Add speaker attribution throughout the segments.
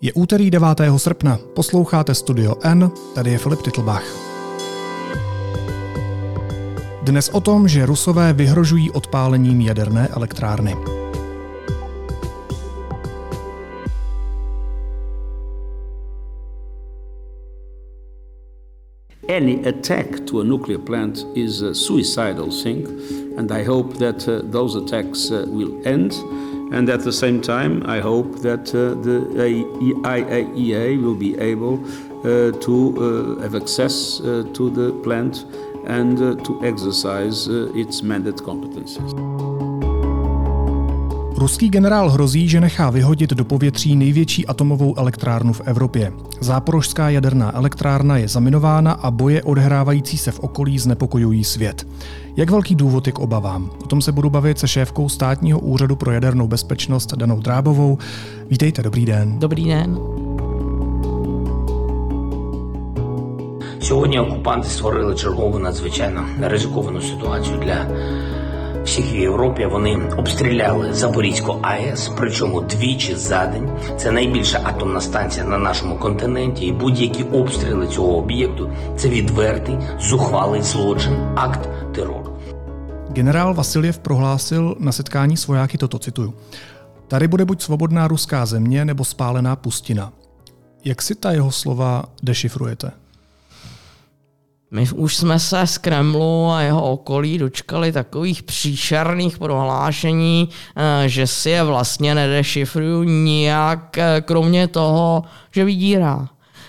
Speaker 1: Je úterý 9. srpna, posloucháte Studio N, tady je Filip Titlbach. Dnes o tom, že Rusové vyhrožují odpálením jaderné elektrárny.
Speaker 2: any attack to a nuclear plant is a suicidal thing, and I hope that uh, those attacks uh, will end. And at the same time, I hope that uh, the IAEA will be able uh, to uh, have access uh, to the plant and to exercise its mandate competencies.
Speaker 1: Ruský generál hrozí, že nechá vyhodit do povětří největší atomovou elektrárnu v Evropě. Záporožská jaderná elektrárna je zaminována a boje odehrávající se v okolí znepokojují svět. Jak velký důvod je k obavám? O tom se budu bavit se šéfkou státního úřadu pro jadernou bezpečnost Danou Drábovou. Vítejte, dobrý den.
Speaker 3: Dobrý den.
Speaker 4: Сьогодні окупанти створили чергову надзвичайно ризиковану ситуацію для всіх в Європі вони обстріляли Запорізьку АЕС, причому двічі за день. Це найбільша атомна станція на нашому континенті, і будь-які обстріли цього об'єкту це відвертий, зухвалий злочин, акт терору.
Speaker 1: Generál Vasiljev prohlásil na setkání s vojáky toto cituju. Tady bude buď svobodná ruská země nebo spálená pustina. Jak si ta jeho slova dešifrujete?
Speaker 3: My už jsme se z Kremlu a jeho okolí dočkali takových příšerných prohlášení, eh, že si je vlastně nedešifruju nijak, eh, kromě toho, že vydírá.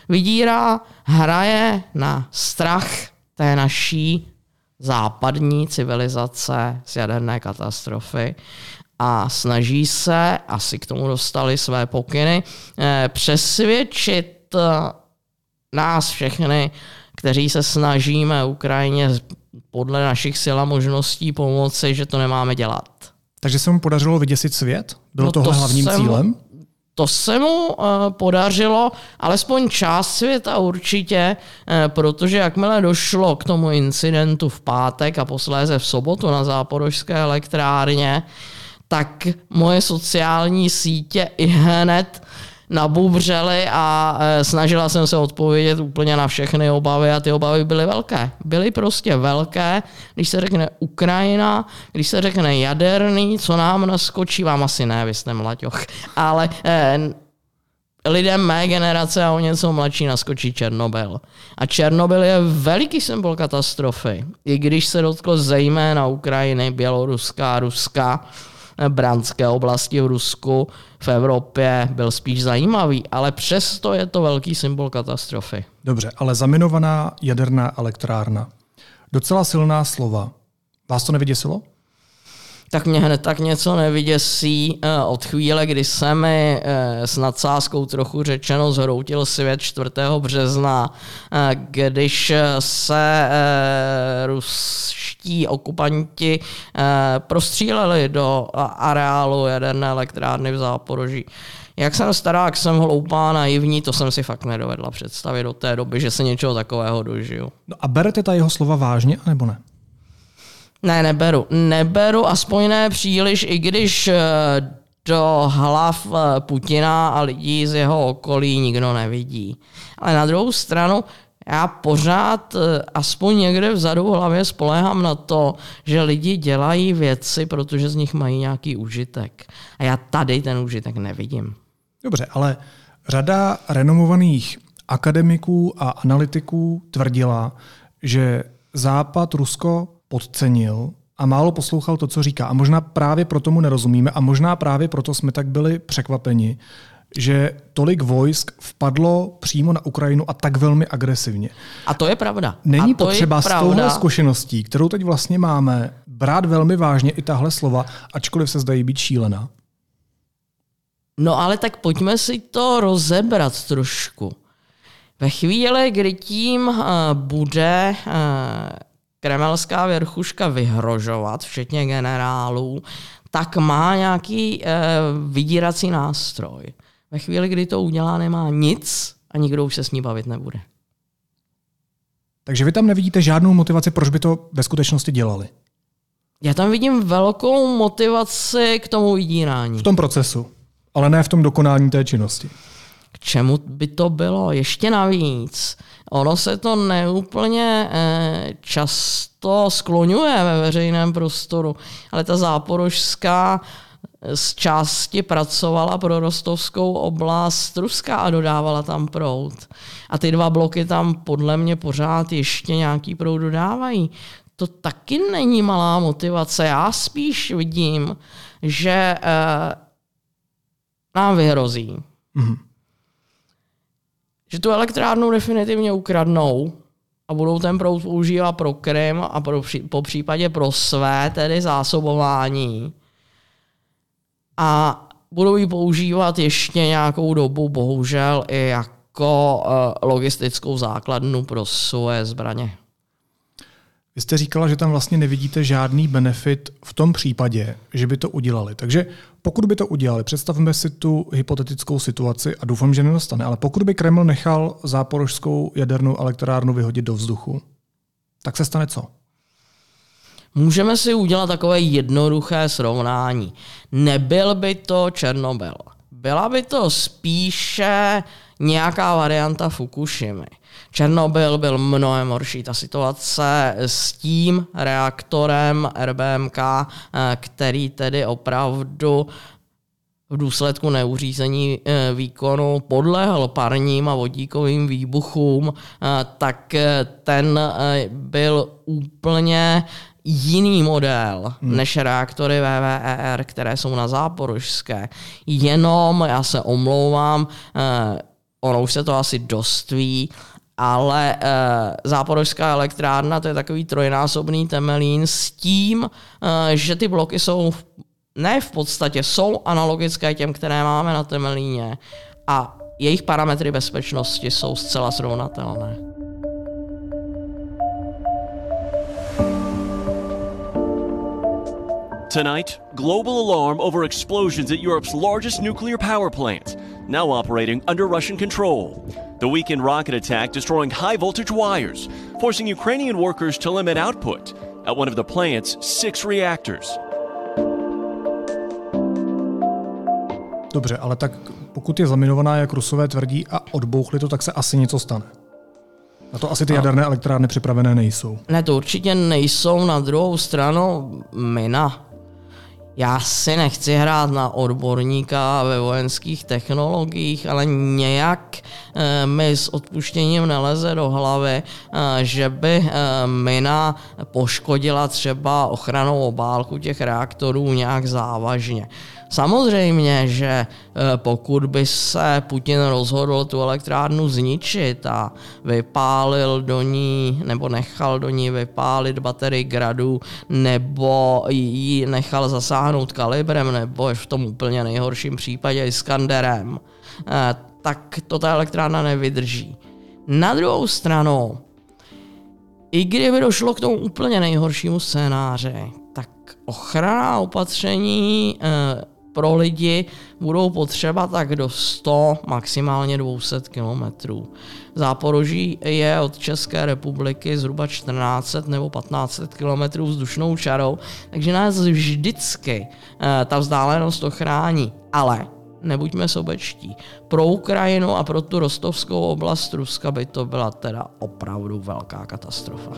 Speaker 3: Vydírá, hraje na strach té naší západní civilizace z jaderné katastrofy a snaží se, asi k tomu dostali své pokyny, eh, přesvědčit nás všechny, kteří se snažíme Ukrajině podle našich sil a možností pomoci, že to nemáme dělat.
Speaker 1: Takže se mu podařilo vyděsit svět? Bylo no tohle to hlavním
Speaker 3: se
Speaker 1: cílem?
Speaker 3: To se mu uh, podařilo, alespoň část světa určitě, uh, protože jakmile došlo k tomu incidentu v pátek a posléze v sobotu na záporožské elektrárně, tak moje sociální sítě i hned nabubřeli a e, snažila jsem se odpovědět úplně na všechny obavy a ty obavy byly velké. Byly prostě velké, když se řekne Ukrajina, když se řekne jaderný, co nám naskočí, vám asi ne, vy jste mlaďoch, ale eh, lidem mé generace a o něco mladší naskočí Černobyl. A Černobyl je veliký symbol katastrofy, i když se dotklo zejména Ukrajiny, Běloruska, Ruska, Brandské oblasti v Rusku, v Evropě byl spíš zajímavý, ale přesto je to velký symbol katastrofy.
Speaker 1: Dobře, ale zaminovaná jaderná elektrárna. Docela silná slova. Vás to nevyděsilo?
Speaker 3: Tak mě hned tak něco nevyděsí. Eh, od chvíle, kdy se mi eh, s nadsázkou trochu řečeno zhroutil svět 4. března, eh, když se ruští okupanti prostříleli do areálu jaderné elektrárny v Záporoží. Jak jsem stará, jak jsem hloupá, naivní, to jsem si fakt nedovedla představit do té doby, že se něčeho takového dožiju.
Speaker 1: No a berete ta jeho slova vážně, nebo ne?
Speaker 3: Ne, neberu. Neberu, aspoň ne příliš, i když eh, do hlav eh, Putina a lidí z jeho okolí nikdo nevidí. Ale na druhou stranu, já pořád eh, aspoň někde vzadu v hlavě spolehám na to, že lidi dělají věci, protože z nich mají nějaký užitek. A já tady ten užitek nevidím.
Speaker 1: Dobře, ale řada renomovaných akademiků a analytiků tvrdila, že Západ, Rusko podcenil a málo poslouchal to, co říká. A možná právě proto mu nerozumíme a možná právě proto jsme tak byli překvapeni, že tolik vojsk vpadlo přímo na Ukrajinu a tak velmi agresivně.
Speaker 3: A to je pravda.
Speaker 1: Není
Speaker 3: a to
Speaker 1: potřeba s touhle zkušeností, kterou teď vlastně máme, brát velmi vážně i tahle slova, ačkoliv se zdají být šílená.
Speaker 3: No ale tak pojďme si to rozebrat trošku. Ve chvíli, kdy tím uh, bude uh, kremelská věrchuška vyhrožovat, včetně generálů, tak má nějaký eh, vydírací nástroj. Ve chvíli, kdy to udělá, nemá nic a nikdo už se s ní bavit nebude.
Speaker 1: Takže vy tam nevidíte žádnou motivaci, proč by to ve skutečnosti dělali?
Speaker 3: Já tam vidím velkou motivaci k tomu vydírání.
Speaker 1: V tom procesu, ale ne v tom dokonání té činnosti.
Speaker 3: Čemu by to bylo? Ještě navíc. Ono se to neúplně eh, často skloňuje ve veřejném prostoru, ale ta záporožská z části pracovala pro rostovskou oblast Ruska a dodávala tam proud. A ty dva bloky tam podle mě pořád ještě nějaký proud dodávají. To taky není malá motivace. Já spíš vidím, že eh, nám vyhrozí. Mm-hmm. Že tu elektrárnu definitivně ukradnou a budou ten proud používat pro Krym a pro, po případě pro své tedy zásobování a budou ji používat ještě nějakou dobu, bohužel i jako eh, logistickou základnu pro své zbraně.
Speaker 1: Vy jste říkala, že tam vlastně nevidíte žádný benefit v tom případě, že by to udělali. Takže pokud by to udělali, představme si tu hypotetickou situaci a doufám, že nenastane, ale pokud by Kreml nechal záporožskou jadernou elektrárnu vyhodit do vzduchu, tak se stane co?
Speaker 3: Můžeme si udělat takové jednoduché srovnání. Nebyl by to Černobyl. Byla by to spíše nějaká varianta Fukushimy. Černobyl byl mnohem horší. Ta situace s tím reaktorem RBMK, eh, který tedy opravdu v důsledku neuřízení eh, výkonu podlehl parním a vodíkovým výbuchům, eh, tak ten byl úplně jiný model hmm. než reaktory VVER, které jsou na záporožské. Jenom, já se omlouvám, ono už se to asi dost ví, ale eh, záporožská elektrárna to je takový trojnásobný temelín s tím, eh, že ty bloky jsou ne v podstatě, jsou analogické těm, které máme na temelíně a jejich parametry bezpečnosti jsou zcela srovnatelné.
Speaker 5: Tonight, global alarm over explosions at Europe's largest nuclear power plant, now operating under Russian control. The weekend rocket attack destroying high voltage wires, forcing Ukrainian workers to limit output at one of the plant's six reactors.
Speaker 1: Dobře, ale tak pokud je zaminovaná, jak Rusové tvrdí, a odbouchli to, tak se asi něco stane. Na to asi ty jaderné elektrárny připravené nejsou.
Speaker 3: Ne, to určitě nejsou. Na druhou stranu mina já si nechci hrát na odborníka ve vojenských technologiích, ale nějak e, mi s odpuštěním neleze do hlavy, e, že by e, mina poškodila třeba ochranou obálku těch reaktorů nějak závažně. Samozřejmě, že e, pokud by se Putin rozhodl tu elektrárnu zničit a vypálil do ní, nebo nechal do ní vypálit baterii gradu, nebo ji nechal zasáhnout kalibrem, nebo v tom úplně nejhorším případě Iskanderem, e, tak to ta elektrárna nevydrží. Na druhou stranu, i kdyby došlo k tomu úplně nejhoršímu scénáři, tak ochrana opatření e, pro lidi budou potřeba tak do 100, maximálně 200 kilometrů. Záporoží je od České republiky zhruba 1400 nebo 1500 kilometrů vzdušnou čarou, takže nás vždycky eh, ta vzdálenost ochrání. Ale nebuďme sobečtí. Pro Ukrajinu a pro tu rostovskou oblast Ruska by to byla teda opravdu velká katastrofa.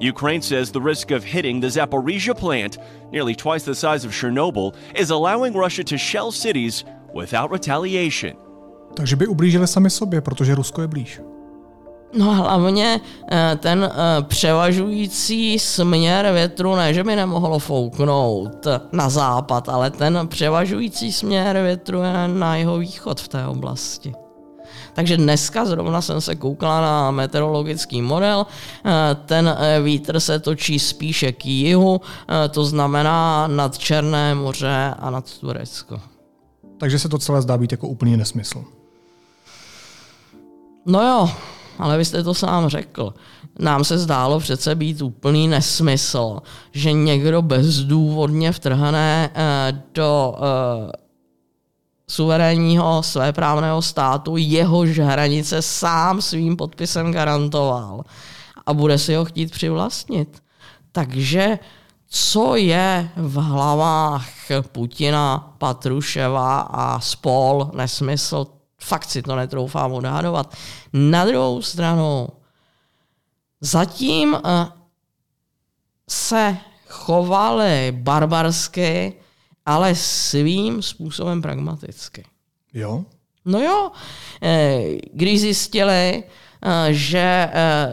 Speaker 5: Ukraine says the risk of hitting the Zaporizhia plant, nearly twice the size of Chernobyl, is allowing Russia to shell cities without retaliation.
Speaker 1: Takže by ublížili sami sobě, protože Rusko je blíž.
Speaker 3: No hlavně eh, ten eh, převažující směr větru, ne že by nemohlo fouknout na západ, ale ten převažující směr větru je na jeho východ v té oblasti. Takže dneska zrovna jsem se koukala na meteorologický model, eh, ten eh, vítr se točí spíše k jihu, eh, to znamená nad Černé moře a nad Turecko.
Speaker 1: Takže se to celé zdá být jako úplný nesmysl.
Speaker 3: No jo, ale vy jste to sám řekl. Nám se zdálo přece být úplný nesmysl, že někdo bezdůvodně vtrhne do suverénního svéprávného státu, jehož hranice sám svým podpisem garantoval a bude si ho chtít přivlastnit. Takže co je v hlavách Putina, Patruševa a spol nesmysl, fakt si to netroufám odhadovat. Na druhou stranu, zatím eh, se chovali barbarsky, ale svým způsobem pragmaticky.
Speaker 1: Jo?
Speaker 3: No jo, eh, když zjistili, eh, že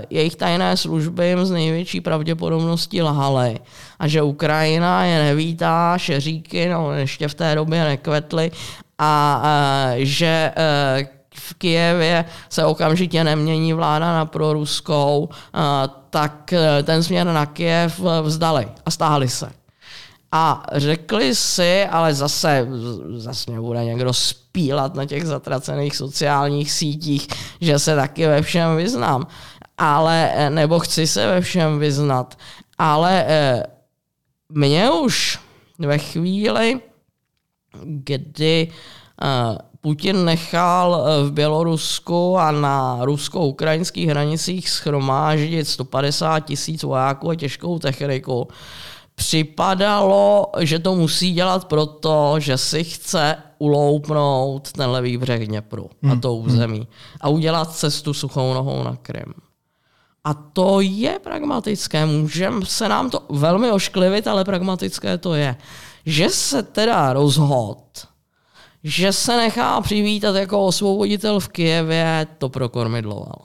Speaker 3: jejich tajné služby jim z největší pravděpodobností lhaly a že Ukrajina je nevítá, šeříky, no ještě v té době nekvetly a že v Kijevě se okamžitě nemění vláda na proruskou, tak ten směr na Kijev vzdali a stáhli se. A řekli si, ale zase, zase mě bude někdo spílat na těch zatracených sociálních sítích, že se taky ve všem vyznám. Ale, e, nebo chci se ve všem vyznat. Ale e, mě už ve chvíli, kdy Putin nechal eh, v Bělorusku a na rusko-ukrajinských hranicích schromáždit 150 tisíc vojáků a těžkou techniku. Připadalo, že to musí dělat proto, že si chce uloupnout ten levý břeh Dněpru hmm. a to území a udělat cestu suchou nohou na Krym. A to je pragmatické. Můžeme se nám to velmi ošklivit, ale pragmatické to je. Že se teda rozhod že se nechá přivítat jako osvoboditel v Kijevě, to prokormidloval.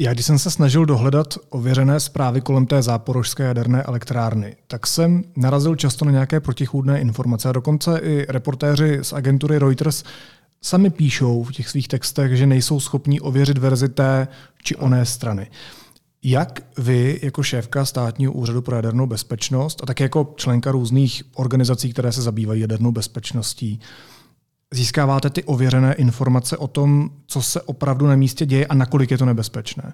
Speaker 1: Já když jsem se snažil dohledat ověřené zprávy kolem té záporožské jaderné elektrárny, tak jsem narazil často na nějaké protichůdné informace a dokonce i reportéři z agentury Reuters sami píšou v těch svých textech, že nejsou schopní ověřit verzi té či oné strany. Jak vy, jako šéfka státního úřadu pro jadernou bezpečnost a také jako členka různých organizací, které se zabývají jadernou bezpečností, získáváte ty ověřené informace o tom, co se opravdu na místě děje a nakolik je to nebezpečné?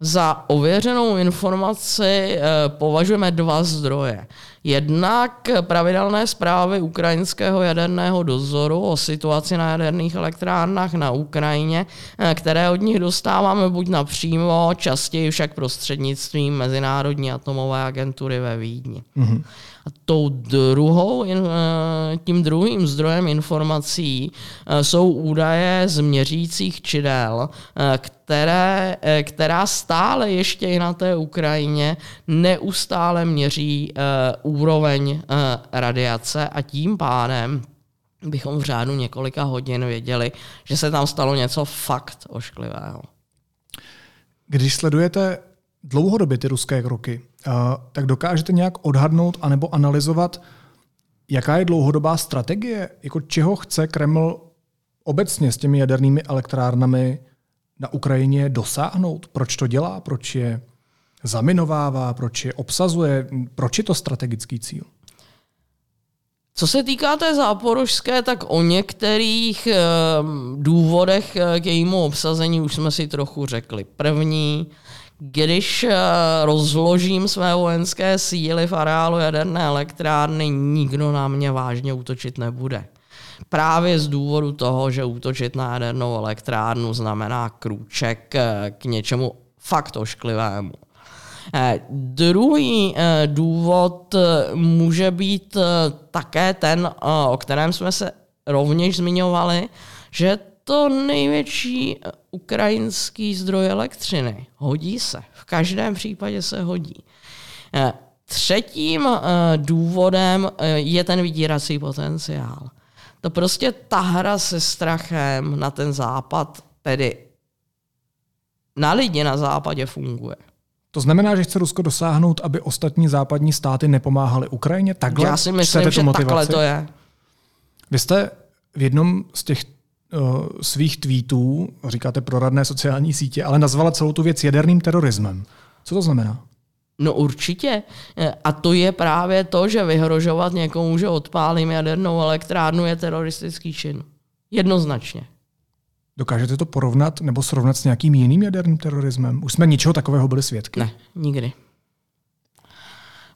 Speaker 3: Za ověřenou informaci eh, považujeme dva zdroje. Jednak pravidelné zprávy ukrajinského jaderného dozoru o situaci na jaderných elektrárnách na Ukrajině, eh, které od nich dostáváme buď napřímo, častěji však prostřednictvím Mezinárodní atomové agentury ve Vídni. Mm-hmm. A tou druhou, eh, tím druhým zdrojem informací eh, jsou údaje z měřících čidel, které, která stále ještě i na té Ukrajině neustále měří úroveň radiace a tím pádem bychom v řádu několika hodin věděli, že se tam stalo něco fakt ošklivého.
Speaker 1: Když sledujete dlouhodobě ty ruské kroky, tak dokážete nějak odhadnout anebo analyzovat, jaká je dlouhodobá strategie, jako čeho chce Kreml obecně s těmi jadernými elektrárnami na Ukrajině dosáhnout? Proč to dělá? Proč je zaminovává? Proč je obsazuje? Proč je to strategický cíl?
Speaker 3: Co se týká té záporožské, tak o některých e, důvodech eh, k jejímu obsazení už jsme si trochu řekli. První, když eh, rozložím své vojenské síly v areálu jaderné elektrárny, nikdo na mě vážně útočit nebude. Právě z důvodu toho, že útočit na jadernou elektrárnu znamená krůček eh, k něčemu fakt ošklivému. Eh, druhý důvod může být také ten, o kterém jsme se rovněž zmiňovali, že to největší eh, ukrajinský zdroj elektřiny. Hodí se. V každém případě se hodí. Eh, třetím eh, důvodem je ten vydírací potenciál. To prostě ta hra se strachem na ten západ, tedy na lidi na západě funguje.
Speaker 1: To znamená, že chce Rusko dosáhnout, aby ostatní západní státy nepomáhaly Ukrajině? Takhle
Speaker 3: Já si myslím, že motivaci? takhle to je.
Speaker 1: Vy jste v jednom z těch uh, svých tweetů, říkáte proradné sociální sítě, ale nazvala celou tu věc jaderným terorismem. Co to znamená?
Speaker 3: No určitě. A to je právě to, že vyhrožovat někomu, že odpálím jadernou elektrárnu, je teroristický čin. Jednoznačně.
Speaker 1: Dokážete to porovnat nebo srovnat s nějakým jiným jaderným terorismem? Už jsme ničeho takového byli svědky.
Speaker 3: Ne, nikdy.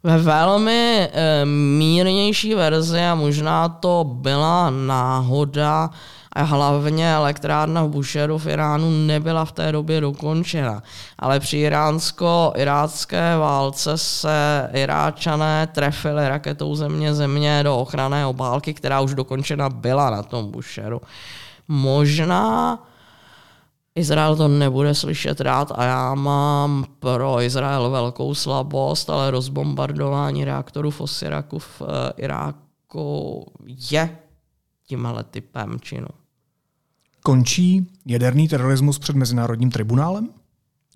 Speaker 3: Ve velmi e, mírnější verzi a možná to byla náhoda, a hlavně elektrárna v Busheru v Iránu nebyla v té době dokončena. Ale při iránsko-irácké válce se Iráčané trefili raketou země země do ochranné obálky, která už dokončena byla na tom Busheru. Možná Izrael to nebude slyšet rád a já mám pro Izrael velkou slabost, ale rozbombardování reaktorů v Osiraku v eh, Iráku je tímhle typem činu.
Speaker 1: Končí jaderný terorismus před Mezinárodním tribunálem?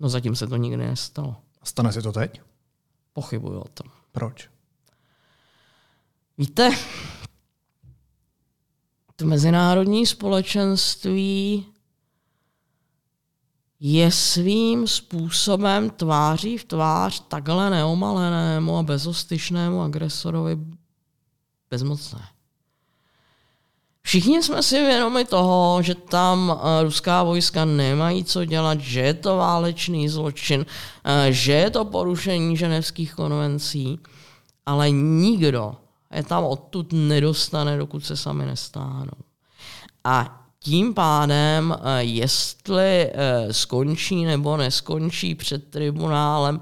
Speaker 3: No zatím se to nikdy nestalo.
Speaker 1: Stane se to teď?
Speaker 3: Pochybuju o tom.
Speaker 1: Proč?
Speaker 3: Víte, to mezinárodní společenství je svým způsobem tváří v tvář takhle neomalenému a bezostyšnému agresorovi bezmocné. Všichni jsme si vědomi toho, že tam eh, ruská vojska nemají co dělat, že je to válečný zločin, eh, že je to porušení ženevských konvencí, ale nikdo je tam odtud nedostane, dokud se sami nestáhnou. A tím pádem, eh, jestli skončí nebo neskončí před tribunálem,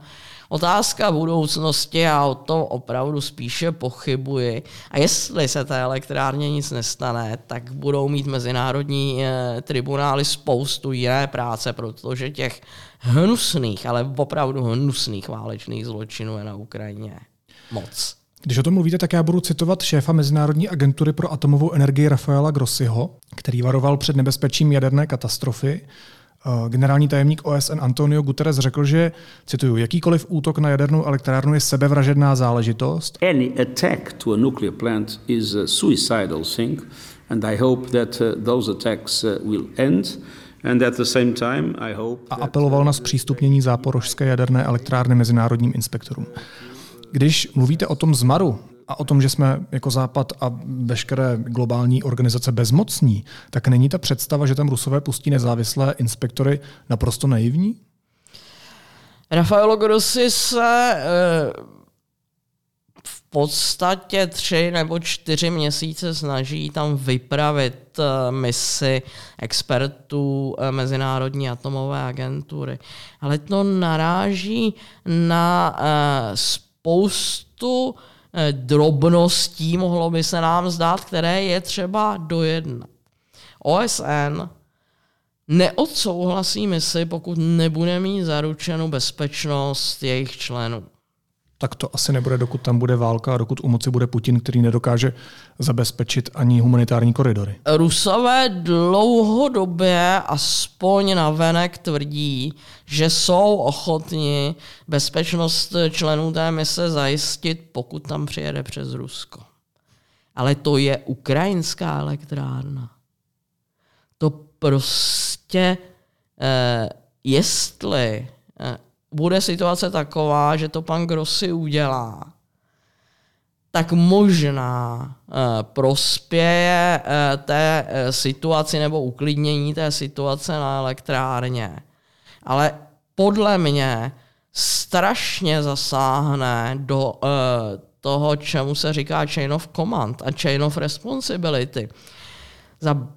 Speaker 3: otázka budoucnosti a o tom opravdu spíše pochybuji. A jestli se té elektrárně nic nestane, tak budou mít mezinárodní eh, tribunály spoustu jiné práce, protože těch hnusných, ale opravdu hnusných válečných zločinů je na Ukrajině moc.
Speaker 1: Když o tom mluvíte, tak já budu citovat šéfa Mezinárodní agentury pro atomovou energii Rafaela Grossiho, který varoval před nebezpečím jaderné katastrofy. Eh, generální tajemník OSN Antonio Guterres řekl, že, cituju, jakýkoliv útok na jadernou elektrárnu je sebevražedná záležitost.
Speaker 2: Any attack to a nuclear plant is a suicidal thing and I hope that uh, those attacks uh, will end. And at the same time, I hope
Speaker 1: a apeloval na zpřístupnění záporožské jaderné elektrárny mezinárodním inspektorům. Když mluvíte o tom zmaru, a o tom, že jsme jako Západ a veškeré globální organizace bezmocní, tak není ta představa, že tam Rusové pustí nezávislé inspektory naprosto naivní?
Speaker 3: Rafaelo Grossi se eh, v podstatě tři nebo čtyři měsíce snaží tam vypravit eh, misi expertů eh, Mezinárodní atomové agentury. Ale to naráží na spoustu Eh, drobností, mohlo by se nám zdát, které je třeba dojednat. OSN neodsouhlasí misi, pokud nebude mít zaručenou bezpečnost jejich členů
Speaker 1: tak to asi nebude, dokud tam bude válka a dokud u moci bude Putin, který nedokáže zabezpečit ani humanitární koridory.
Speaker 3: Rusové dlouhodobě aspoň na venek tvrdí, že jsou ochotni bezpečnost členů té mise zajistit, pokud tam přijede přes Rusko. Ale to je ukrajinská elektrárna. To prostě, eh, jestli eh, bude situace taková, že to pan Grossi udělá, tak možná uh, prospěje uh, té uh, situaci nebo uklidnění té situace na elektrárně. Ale podle mě strašně zasáhne do toho, čemu se říká chain of command a chain of responsibility. Za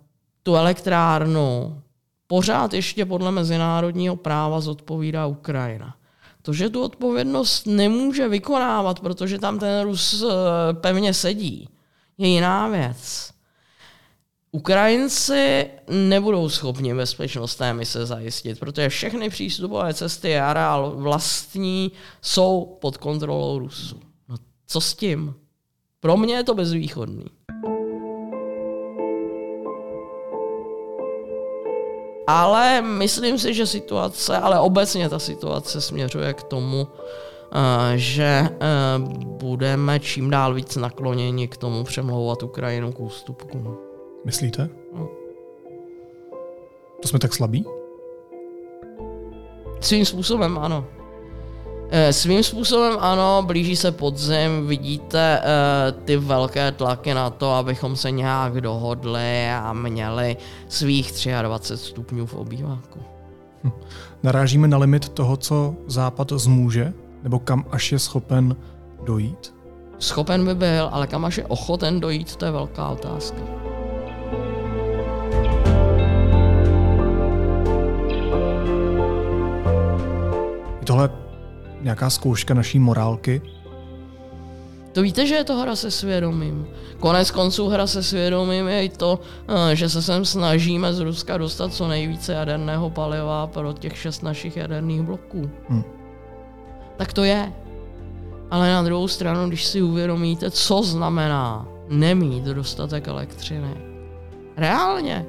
Speaker 3: tu elektrárnu pořád ještě podle mezinárodního práva zodpovídá Ukrajina. To, že tu odpovědnost nemůže vykonávat, protože tam ten Rus eh, pevně sedí, je jiná věc. Ukrajinci nebudou schopni bezpečnost té mise zajistit, protože všechny přístupové cesty a areál vlastní jsou pod kontrolou Rusů. No co s tím? Pro mě je to bezvýchodný. Ale myslím si, že situace, ale obecně ta situace směřuje k tomu, eh, že eh, budeme čím dál víc nakloněni k tomu přemlouvat Ukrajinu k ústupku.
Speaker 1: Myslíte? No. To jsme tak slabí?
Speaker 3: Svým způsobem ano. Eh, svým způsobem ano, blíží se podzim, vidíte eh, ty velké tlaky na to, abychom se nějak dohodli a měli svých 23 stupňů v obýváku. Hm.
Speaker 1: Narážíme na limit toho, co Západ zmůže, nebo kam až je schopen dojít?
Speaker 3: Schopen by byl, ale kam až je ochoten dojít, to je velká otázka.
Speaker 1: Je tohle nějaká zkouška naší morálky?
Speaker 3: To víte, že je to hra se svědomím. Konec konců hra se svědomím je i to, eh, že se sem snažíme z Ruska dostat co nejvíce jaderného paliva pro těch šest našich jaderných bloků. Hmm. Tak to je. Ale na druhou stranu, když si uvědomíte, co znamená nemít dostatek elektřiny. Reálně.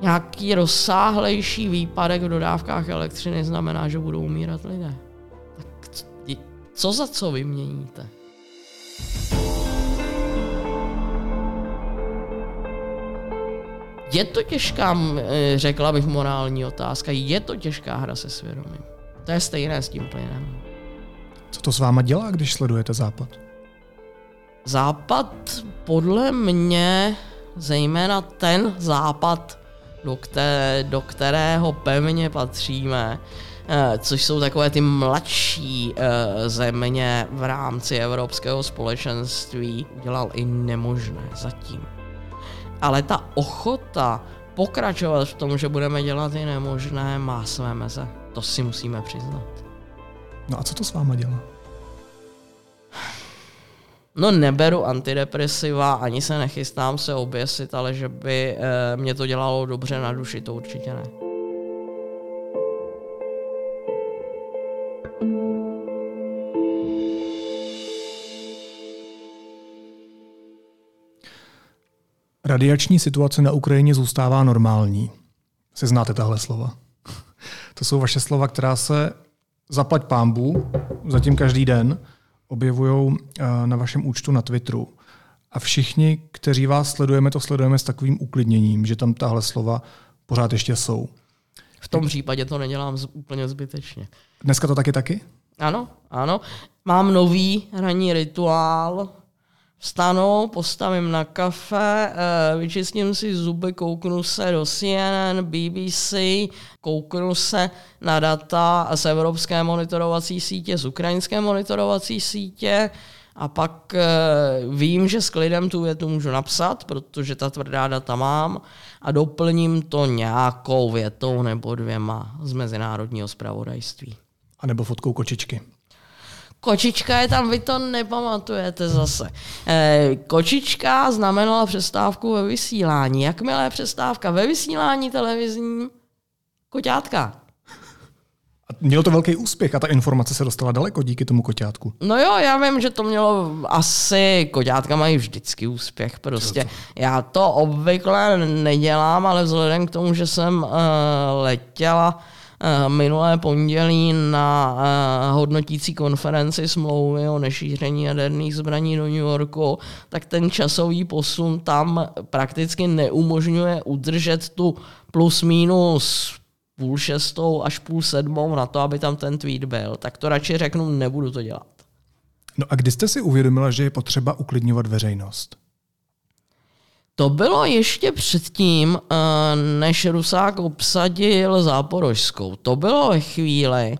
Speaker 3: Nějaký rozsáhlejší výpadek v dodávkách elektřiny znamená, že budou umírat lidé. Co za co vyměníte? Je to těžká, eh, řekla bych, morální otázka. Je to těžká hra se svědomím. To je stejné s tím plynem.
Speaker 1: Co to s váma dělá, když sledujete Západ?
Speaker 3: Západ podle mě, zejména ten západ, do, které, do kterého pevně patříme, což jsou takové ty mladší eh, země v rámci Evropského společenství, udělal i nemožné zatím. Ale ta ochota pokračovat v tom, že budeme dělat i nemožné, má své meze. To si musíme přiznat.
Speaker 1: No a co to s váma dělá?
Speaker 3: No neberu antidepresiva, ani se nechystám se oběsit, ale že by e, mě to dělalo dobře na duši, to určitě ne.
Speaker 1: Radiační situace na Ukrajině zůstává normální. Si znáte tahle slova. To jsou vaše slova, která se zaplať pámbu zatím každý den objevují eh, na vašem účtu na Twitteru. A všichni, kteří vás sledujeme, to sledujeme s takovým uklidněním, že tam tahle slova pořád ještě jsou.
Speaker 3: V tom případě to nedělám úplně zbytečně.
Speaker 1: Dneska to taky taky?
Speaker 3: Ano, ano. Mám nový ranní rituál, Vstanu, postavím na kafe, eh, vyčistím si zuby, kouknu se do CNN, BBC, kouknu se na data z evropské monitorovací sítě, z ukrajinské monitorovací sítě a pak eh, vím, že s klidem tu větu můžu napsat, protože ta tvrdá data mám a doplním to nějakou větou nebo dvěma z mezinárodního zpravodajství.
Speaker 1: A nebo fotkou kočičky.
Speaker 3: Kočička je tam, vy to nepamatujete zase. E, kočička znamenala přestávku ve vysílání. Jakmile je přestávka ve vysílání televizní, koťátka.
Speaker 1: A mělo to velký úspěch a ta informace se dostala daleko díky tomu koťátku.
Speaker 3: No jo, já vím, že to mělo asi, koťátka mají vždycky úspěch prostě. Já to obvykle nedělám, ale vzhledem k tomu, že jsem uh, letěla Eh, minulé pondělí na eh, hodnotící konferenci smlouvy o nešíření jaderných zbraní do New Yorku, tak ten časový posun tam prakticky neumožňuje udržet tu plus minus půl šestou až půl sedmou na to, aby tam ten tweet byl. Tak to radši řeknu, nebudu to dělat.
Speaker 1: No a kdy jste si uvědomila, že je potřeba uklidňovat veřejnost?
Speaker 3: To bylo ještě předtím, eh, než Rusák obsadil Záporožskou. To bylo ve chvíli,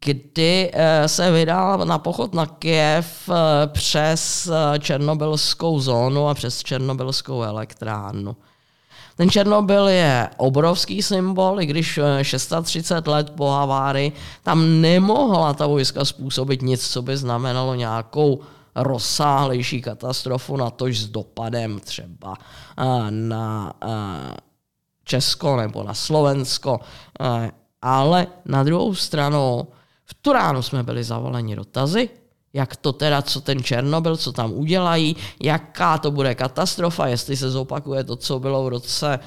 Speaker 3: kdy eh, se vydal na pochod na Kiev eh, přes černobylskou zónu a přes černobylskou elektrárnu. Ten Černobyl je obrovský symbol, i když 630 let po havárii tam nemohla ta vojska způsobit nic, co by znamenalo nějakou rozsáhlejší katastrofu, na tož s dopadem třeba na Česko nebo na Slovensko. Ale na druhou stranu, v tu ránu jsme byli zavoleni dotazy, jak to teda, co ten Černobyl, co tam udělají, jaká to bude katastrofa, jestli se zopakuje to, co bylo v roce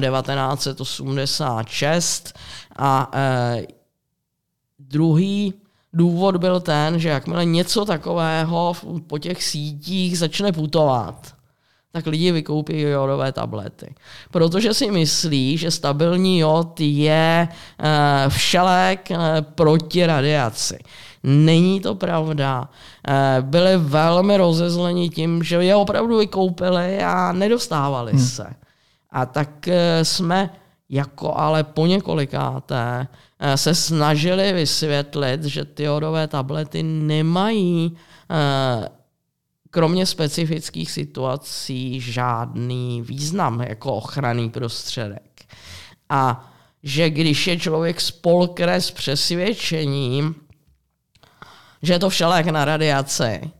Speaker 3: 1986. E, A eh, druhý důvod byl ten, že jakmile něco takového po těch sítích začne putovat, tak lidi vykoupí jodové tablety. Protože si myslí, že stabilní jod je uh, všelek uh, proti radiaci. Není to pravda. Uh, byli velmi rozezleni tím, že je opravdu vykoupili a nedostávali hmm. se. A tak jsme jako ale po několikáté Eh, se snažili vysvětlit, že ty jodové tablety nemají kromě specifických situací žádný význam jako ochranný prostředek. A že když je člověk spolkne s přesvědčením, že je to všelék na radiaci,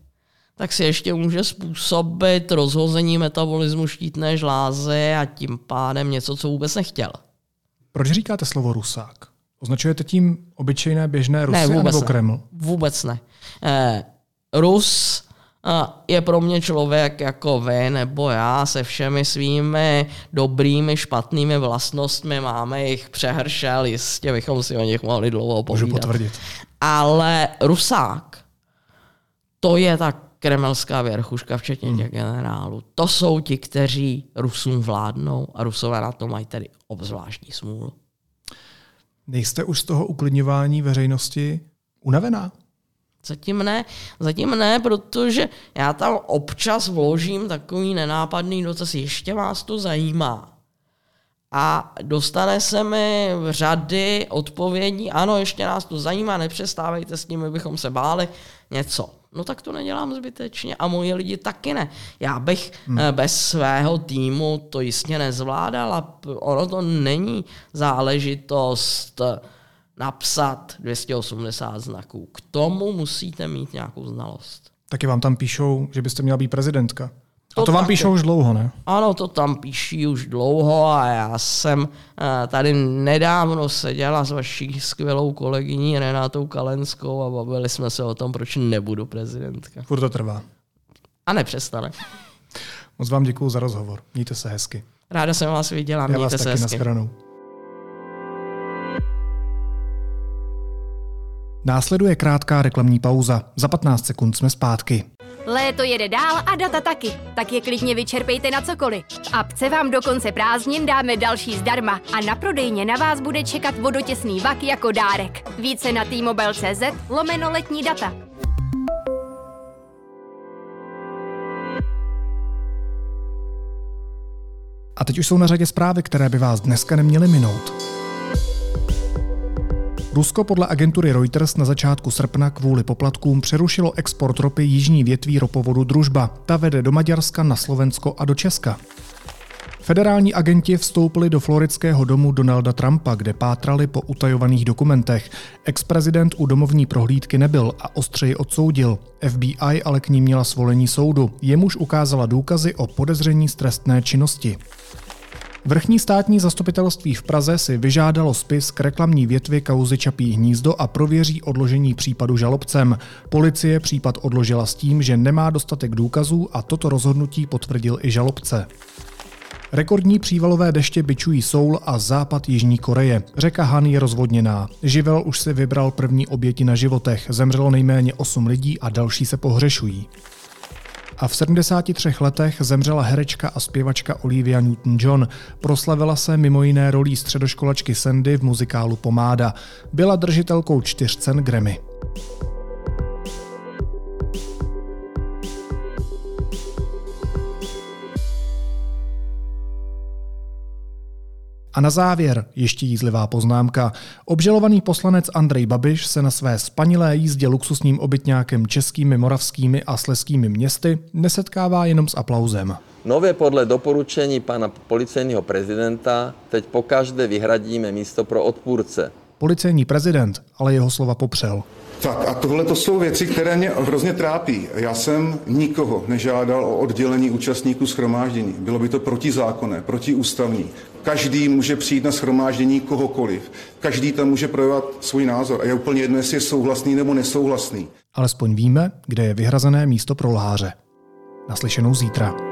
Speaker 3: tak si ještě může způsobit rozhození metabolismu štítné žlázy a tím pádem něco, co vůbec nechtěl.
Speaker 1: Proč říkáte slovo rusák? Označujete tím obyčejné běžné Rusy
Speaker 3: ne, vůbec
Speaker 1: nebo
Speaker 3: ne.
Speaker 1: Kreml?
Speaker 3: Vůbec ne. Eh, Rus a je pro mě člověk jako vy nebo já se všemi svými dobrými, špatnými vlastnostmi, máme jich přehršel, jistě bychom si o nich mohli dlouho povídat.
Speaker 1: Můžu potvrdit.
Speaker 3: Ale Rusák, to je ta kremelská věrchuška, včetně těch generálů. To jsou ti, kteří Rusům vládnou a Rusové na to mají tedy obzvláštní smůlu.
Speaker 1: Nejste už z toho uklidňování veřejnosti unavená?
Speaker 3: Zatím ne, zatím ne, protože já tam občas vložím takový nenápadný dotaz, ještě vás to zajímá. A dostane se mi v řady odpovědí, ano, ještě nás to zajímá, nepřestávejte s tím, bychom se báli, něco. No tak to nedělám zbytečně a moji lidi taky ne. Já bych hmm. bez svého týmu to jistě nezvládal a ono to není záležitost napsat 280 znaků. K tomu musíte mít nějakou znalost.
Speaker 1: Taky vám tam píšou, že byste měla být prezidentka. To a to vám taky. píšou už dlouho, ne?
Speaker 3: Ano, to tam píší už dlouho a já jsem eh, tady nedávno seděla s vaší skvělou kolegyní Renátou Kalenskou a bavili jsme se o tom, proč nebudu prezidentka.
Speaker 1: Furt to trvá.
Speaker 3: A nepřestane.
Speaker 1: Moc vám děkuji za rozhovor. Mějte se hezky.
Speaker 3: Ráda jsem vás viděla, mějte
Speaker 1: já vás
Speaker 3: se
Speaker 1: taky
Speaker 3: hezky.
Speaker 1: Naschranou. Následuje krátká reklamní pauza. Za 15 sekund jsme zpátky.
Speaker 6: Léto jede dál a data taky, tak je klidně vyčerpejte na cokoliv. V apce vám do konce prázdnin dáme další zdarma a na prodejně na vás bude čekat vodotěsný vak jako dárek. Více na t-mobile.cz lomeno letní data.
Speaker 1: A teď už jsou na řadě zprávy, které by vás dneska neměly minout. Rusko podle agentury Reuters na začátku srpna kvůli poplatkům přerušilo export ropy jižní větví ropovodu Družba. Ta vede do Maďarska, na Slovensko a do Česka. Federální agenti vstoupili do floridského domu Donalda Trumpa, kde pátrali po utajovaných dokumentech. Ex-prezident u domovní prohlídky nebyl a ostřeji odsoudil. FBI ale k ní měla svolení soudu. Jemuž ukázala důkazy o podezření z trestné činnosti. Vrchní státní zastupitelství v Praze si vyžádalo spis k reklamní větvi kauzy Čapí hnízdo a prověří odložení případu žalobcem. Policie případ odložila s tím, že nemá dostatek důkazů a toto rozhodnutí potvrdil i žalobce. Rekordní přívalové deště bičují Soul a západ Jižní Koreje. Řeka Han je rozvodněná. Živel už si vybral první oběti na životech. Zemřelo nejméně 8 lidí a další se pohřešují a v 73 letech zemřela herečka a zpěvačka Olivia Newton-John. Proslavila se mimo jiné rolí středoškolačky Sandy v muzikálu Pomáda. Byla držitelkou čtyř cen Grammy. A na závěr ještě jízlivá poznámka. Obžalovaný poslanec Andrej Babiš se na své spanilé jízdě luxusním obytňákem českými, moravskými a sleskými městy nesetkává jenom s aplauzem.
Speaker 7: Nově podle doporučení pana policejního prezidenta teď pokaždé vyhradíme místo pro odpůrce.
Speaker 1: Policejní prezident ale jeho slova popřel.
Speaker 8: Tak a tohle to jsou věci, které mě hrozně trápí. Já jsem nikoho nežádal o oddělení účastníků schromáždění. Bylo by to protizákonné, protiústavní. Každý může přijít na schromáždění kohokoliv. Každý tam může projevovat svůj názor. A je úplně jedno, jestli je souhlasný nebo nesouhlasný.
Speaker 1: Alespoň víme, kde je vyhrazené místo pro lháře. Naslyšenou zítra.